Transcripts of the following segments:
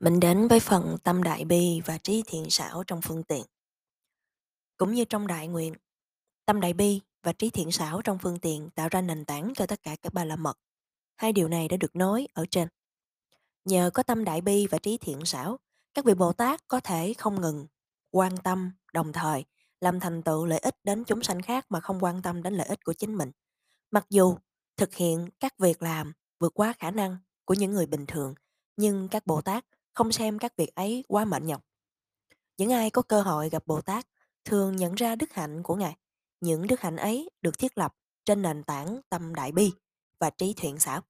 Mình đến với phần tâm đại bi và trí thiện xảo trong phương tiện. Cũng như trong đại nguyện, tâm đại bi và trí thiện xảo trong phương tiện tạo ra nền tảng cho tất cả các ba la mật. Hai điều này đã được nói ở trên. Nhờ có tâm đại bi và trí thiện xảo, các vị Bồ Tát có thể không ngừng quan tâm, đồng thời làm thành tựu lợi ích đến chúng sanh khác mà không quan tâm đến lợi ích của chính mình. Mặc dù thực hiện các việc làm vượt quá khả năng của những người bình thường, nhưng các Bồ Tát không xem các việc ấy quá mệt nhọc. Những ai có cơ hội gặp Bồ Tát thường nhận ra đức hạnh của Ngài. Những đức hạnh ấy được thiết lập trên nền tảng tâm đại bi và trí thiện xảo.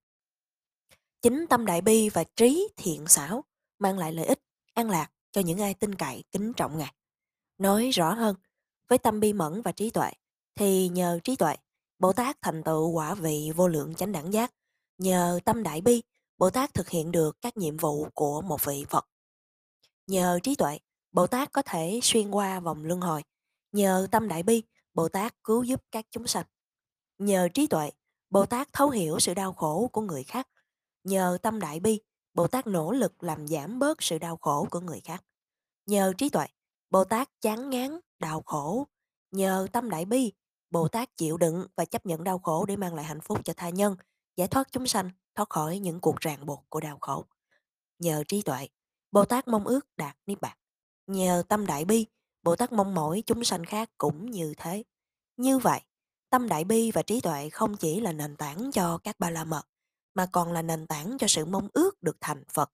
Chính tâm đại bi và trí thiện xảo mang lại lợi ích, an lạc cho những ai tin cậy, kính trọng Ngài. Nói rõ hơn, với tâm bi mẫn và trí tuệ, thì nhờ trí tuệ, Bồ Tát thành tựu quả vị vô lượng chánh đẳng giác. Nhờ tâm đại bi, Bồ Tát thực hiện được các nhiệm vụ của một vị Phật. Nhờ trí tuệ, Bồ Tát có thể xuyên qua vòng luân hồi. Nhờ tâm đại bi, Bồ Tát cứu giúp các chúng sanh. Nhờ trí tuệ, Bồ Tát thấu hiểu sự đau khổ của người khác. Nhờ tâm đại bi, Bồ Tát nỗ lực làm giảm bớt sự đau khổ của người khác. Nhờ trí tuệ, Bồ Tát chán ngán, đau khổ. Nhờ tâm đại bi, Bồ Tát chịu đựng và chấp nhận đau khổ để mang lại hạnh phúc cho tha nhân, giải thoát chúng sanh, thoát khỏi những cuộc ràng buộc của đau khổ. Nhờ trí tuệ, Bồ Tát mong ước đạt niết bàn. Nhờ tâm đại bi, Bồ Tát mong mỏi chúng sanh khác cũng như thế. Như vậy, tâm đại bi và trí tuệ không chỉ là nền tảng cho các ba la mật, mà còn là nền tảng cho sự mong ước được thành Phật,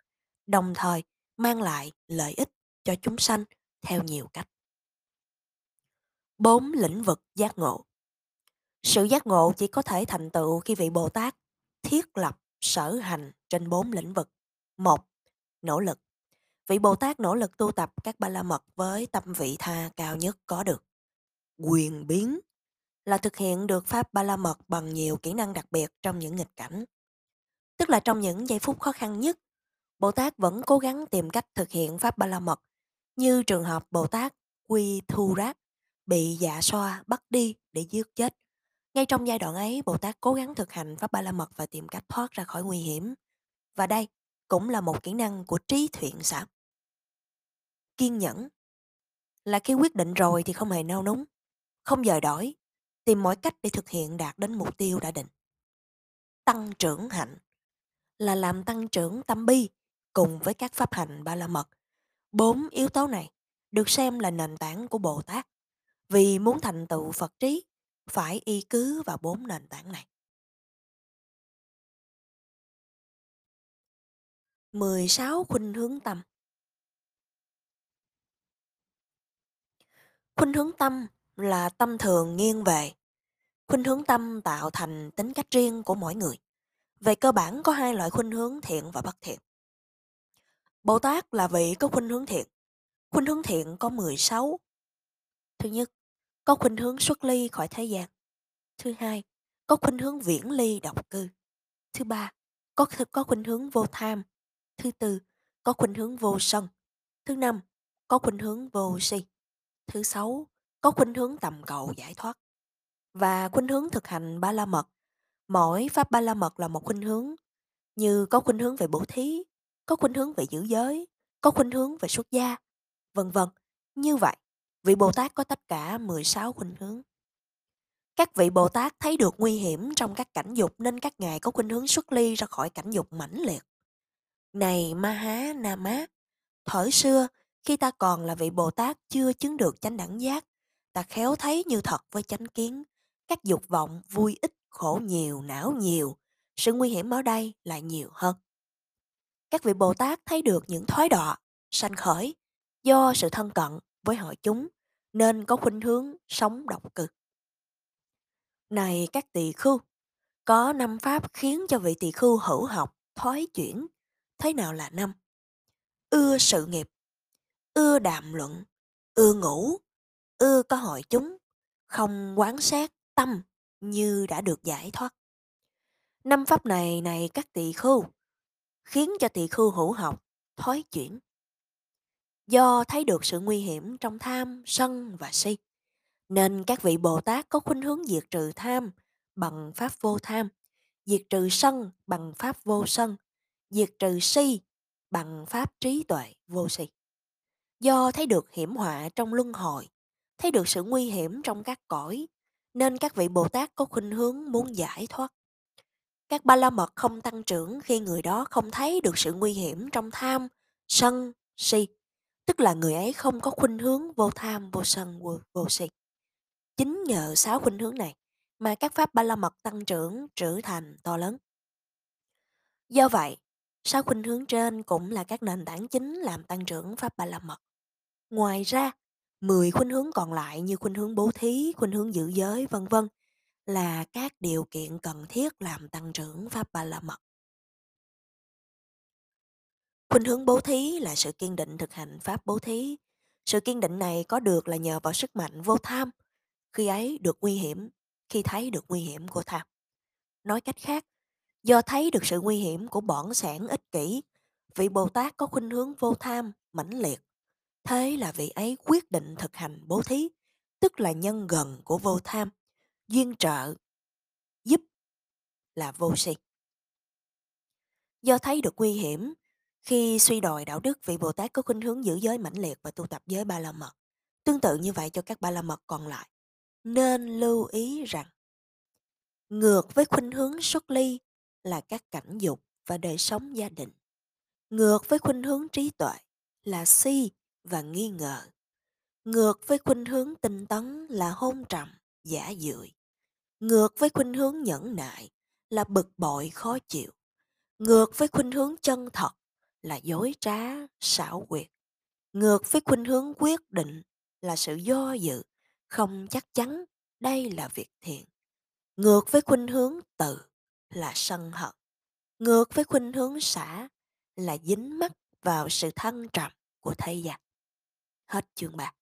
đồng thời mang lại lợi ích cho chúng sanh theo nhiều cách. Bốn lĩnh vực giác ngộ Sự giác ngộ chỉ có thể thành tựu khi vị Bồ Tát thiết lập sở hành trên bốn lĩnh vực. Một, nỗ lực. Vị Bồ Tát nỗ lực tu tập các ba la mật với tâm vị tha cao nhất có được. Quyền biến là thực hiện được pháp ba la mật bằng nhiều kỹ năng đặc biệt trong những nghịch cảnh. Tức là trong những giây phút khó khăn nhất, Bồ Tát vẫn cố gắng tìm cách thực hiện pháp ba la mật, như trường hợp Bồ Tát Quy Thu rác bị dạ xoa bắt đi để giết chết. Ngay trong giai đoạn ấy, Bồ Tát cố gắng thực hành pháp ba la mật và tìm cách thoát ra khỏi nguy hiểm. Và đây cũng là một kỹ năng của trí thiện xã. Kiên nhẫn là khi quyết định rồi thì không hề nao núng, không dời đổi, tìm mọi cách để thực hiện đạt đến mục tiêu đã định. Tăng trưởng hạnh là làm tăng trưởng tâm bi cùng với các pháp hành ba la mật. Bốn yếu tố này được xem là nền tảng của Bồ Tát. Vì muốn thành tựu Phật trí, phải y cứ vào bốn nền tảng này. 16 khuynh hướng tâm Khuynh hướng tâm là tâm thường nghiêng về. Khuynh hướng tâm tạo thành tính cách riêng của mỗi người. Về cơ bản có hai loại khuynh hướng thiện và bất thiện. Bồ Tát là vị có khuynh hướng thiện. Khuynh hướng thiện có 16. Thứ nhất, có khuynh hướng xuất ly khỏi thế gian. Thứ hai, có khuynh hướng viễn ly độc cư. Thứ ba, có có khuynh hướng vô tham. Thứ tư, có khuynh hướng vô sân. Thứ năm, có khuynh hướng vô si. Thứ sáu, có khuynh hướng tầm cầu giải thoát. Và khuynh hướng thực hành ba la mật. Mỗi pháp ba la mật là một khuynh hướng, như có khuynh hướng về bổ thí, có khuynh hướng về giữ giới, có khuynh hướng về xuất gia, vân vân. Như vậy, vị Bồ Tát có tất cả 16 khuynh hướng. Các vị Bồ Tát thấy được nguy hiểm trong các cảnh dục nên các ngài có khuynh hướng xuất ly ra khỏi cảnh dục mãnh liệt. Này Ma Há Na Má, thở xưa khi ta còn là vị Bồ Tát chưa chứng được chánh đẳng giác, ta khéo thấy như thật với chánh kiến, các dục vọng vui ít, khổ nhiều, não nhiều, sự nguy hiểm ở đây lại nhiều hơn. Các vị Bồ Tát thấy được những thoái đọa, sanh khởi do sự thân cận với họ chúng nên có khuynh hướng sống độc cực Này các tỳ khưu, có năm pháp khiến cho vị tỳ khưu hữu học thoái chuyển. Thế nào là năm? Ưa sự nghiệp, ưa đàm luận, ưa ngủ, ưa có hội chúng, không quán sát tâm như đã được giải thoát. Năm pháp này này các tỳ khưu khiến cho tỳ khưu hữu học thoái chuyển. Do thấy được sự nguy hiểm trong tham, sân và si, nên các vị Bồ Tát có khuynh hướng diệt trừ tham bằng pháp vô tham, diệt trừ sân bằng pháp vô sân, diệt trừ si bằng pháp trí tuệ vô si. Do thấy được hiểm họa trong luân hồi, thấy được sự nguy hiểm trong các cõi, nên các vị Bồ Tát có khuynh hướng muốn giải thoát. Các ba la mật không tăng trưởng khi người đó không thấy được sự nguy hiểm trong tham, sân, si, tức là người ấy không có khuynh hướng vô tham, vô sân, vô, vô si. Chính nhờ sáu khuynh hướng này mà các pháp ba la mật tăng trưởng trở thành to lớn. Do vậy, sáu khuynh hướng trên cũng là các nền tảng chính làm tăng trưởng pháp ba la mật. Ngoài ra, 10 khuynh hướng còn lại như khuynh hướng bố thí, khuynh hướng giữ giới, vân vân là các điều kiện cần thiết làm tăng trưởng pháp ba la mật. Khuynh hướng bố thí là sự kiên định thực hành pháp bố thí. Sự kiên định này có được là nhờ vào sức mạnh vô tham, khi ấy được nguy hiểm, khi thấy được nguy hiểm của tham. Nói cách khác, do thấy được sự nguy hiểm của bỏn sản ích kỷ, vị Bồ Tát có khuynh hướng vô tham, mãnh liệt. Thế là vị ấy quyết định thực hành bố thí, tức là nhân gần của vô tham, duyên trợ, giúp là vô si. Do thấy được nguy hiểm, khi suy đòi đạo đức, vị Bồ Tát có khuynh hướng giữ giới mãnh liệt và tu tập giới ba la mật. Tương tự như vậy cho các ba la mật còn lại. Nên lưu ý rằng ngược với khuynh hướng xuất ly là các cảnh dục và đời sống gia đình. Ngược với khuynh hướng trí tuệ là si và nghi ngờ. Ngược với khuynh hướng tinh tấn là hôn trầm, giả dưỡi. Ngược với khuynh hướng nhẫn nại là bực bội khó chịu. Ngược với khuynh hướng chân thật là dối trá, xảo quyệt. Ngược với khuynh hướng quyết định là sự do dự, không chắc chắn đây là việc thiện. Ngược với khuynh hướng tự là sân hận. Ngược với khuynh hướng xả là dính mắc vào sự thăng trầm của thế gian. Hết chương 3.